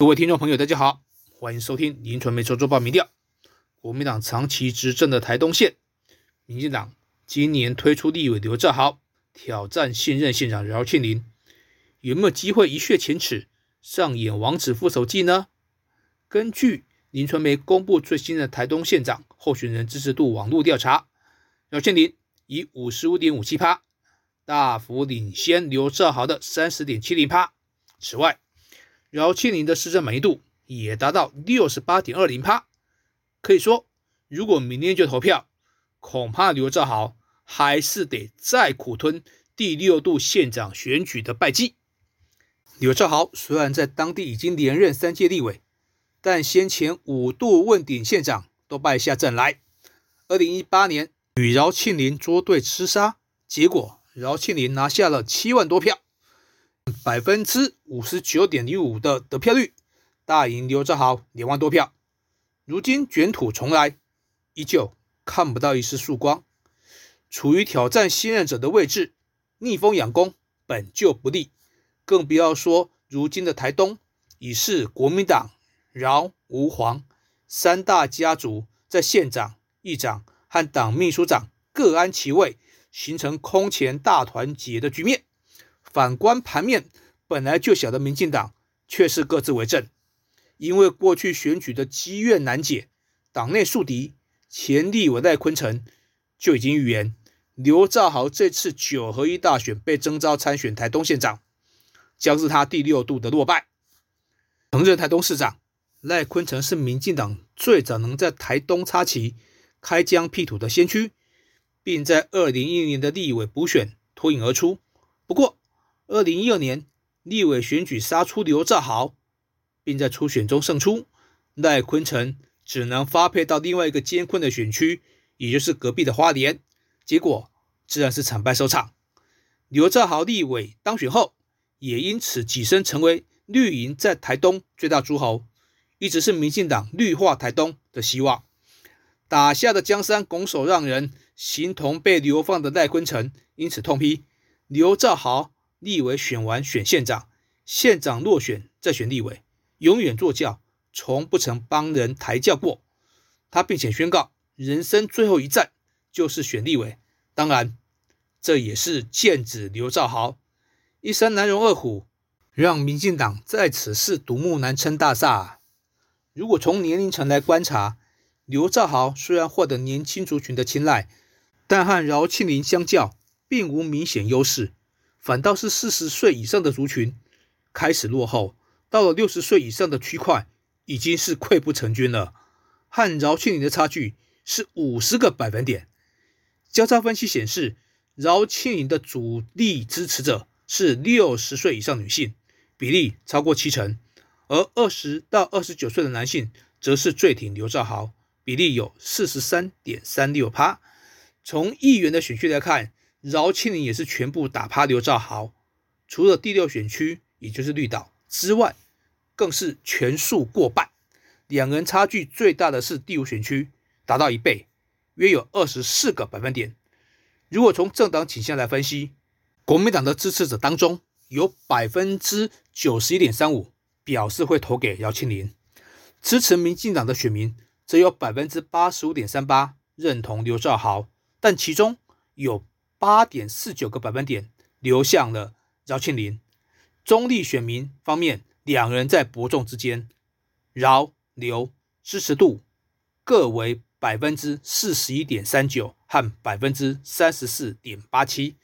各位听众朋友，大家好，欢迎收听林传媒周周报民调。国民党长期执政的台东县，民进党今年推出立委刘兆豪挑战现任县长饶庆林，有没有机会一雪前耻，上演王子复仇记呢？根据林传媒公布最新的台东县长候选人支持度网络调查，饶庆林以五十五点五七趴大幅领先刘兆豪的三十点七零趴。此外，饶庆林的市政满意度也达到六十八点二零趴，可以说，如果明天就投票，恐怕刘兆豪还是得再苦吞第六度县长选举的败绩。刘兆豪虽然在当地已经连任三届立委，但先前五度问鼎县长都败下阵来。二零一八年与饶庆林捉对厮杀，结果饶庆林拿下了七万多票。百分之五十九点零五的得票率，大赢刘兆豪两万多票。如今卷土重来，依旧看不到一丝曙光。处于挑战新任者的位置，逆风养功本就不利，更不要说如今的台东已是国民党饶吴黄三大家族在县长、议长和党秘书长各安其位，形成空前大团结的局面。反观盘面本来就小的民进党，却是各自为政。因为过去选举的积怨难解，党内树敌，前立委赖坤成就已经预言，刘兆豪这次九合一大选被征召参选台东县长，将是他第六度的落败。曾任台东市长赖坤成是民进党最早能在台东插旗、开疆辟土的先驱，并在二零一零年的立委补选脱颖而出。不过，二零一二年立委选举杀出刘兆豪，并在初选中胜出，赖坤成只能发配到另外一个艰困的选区，也就是隔壁的花莲，结果自然是惨败收场。刘兆豪立委当选后，也因此跻身成为绿营在台东最大诸侯，一直是民进党绿化台东的希望。打下的江山拱手让人，形同被流放的赖坤成因此痛批刘兆豪。立委选完选县长，县长落选再选立委，永远坐轿，从不曾帮人抬轿过。他并且宣告，人生最后一战就是选立委。当然，这也是剑指刘兆豪。一山难容二虎，让民进党在此事独木难撑大厦。如果从年龄层来观察，刘兆豪虽然获得年轻族群的青睐，但和饶庆林相较，并无明显优势。反倒是四十岁以上的族群开始落后，到了六十岁以上的区块已经是溃不成军了。和饶庆林的差距是五十个百分点。交叉分析显示，饶庆林的主力支持者是六十岁以上女性，比例超过七成；而二十到二十九岁的男性则是最挺刘兆豪，比例有四十三点三六趴。从议员的选区来看。饶庆林也是全部打趴刘兆豪，除了第六选区，也就是绿岛之外，更是全数过半。两人差距最大的是第五选区，达到一倍，约有二十四个百分点。如果从政党倾向来分析，国民党的支持者当中，有百分之九十一点三五表示会投给饶庆林，支持民进党的选民则有百分之八十五点三八认同刘兆豪，但其中有。八点四九个百分点流向了饶庆林，中立选民方面，两人在伯仲之间，饶刘支持度各为百分之四十一点三九和百分之三十四点八七。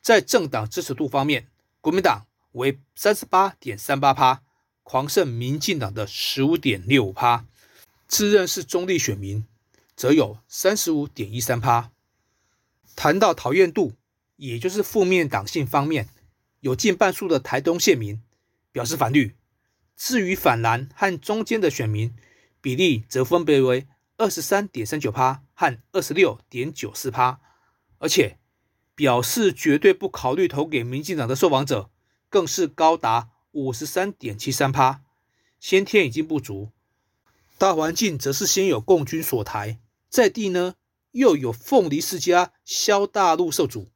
在政党支持度方面，国民党为三十八点三八趴，狂胜民进党的十五点六五趴，自认是中立选民则有三十五点一三趴。谈到讨厌度，也就是负面党性方面，有近半数的台东县民表示反绿。至于反蓝和中间的选民比例，则分别为二十三点三九趴和二十六点九四趴。而且表示绝对不考虑投给民进党的受访者，更是高达五十三点七三趴。先天已经不足，大环境则是先有共军所台，在地呢。又有凤梨世家萧大陆受阻，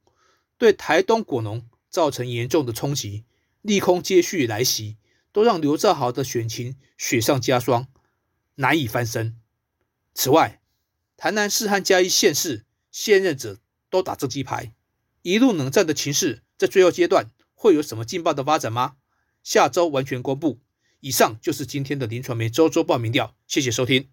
对台东果农造成严重的冲击，利空接续来袭，都让刘兆豪的选情雪上加霜，难以翻身。此外，台南市和嘉义县市现任者都打这鸡牌，一路冷战的情势在最后阶段会有什么劲爆的发展吗？下周完全公布。以上就是今天的林传媒周周报民调，谢谢收听。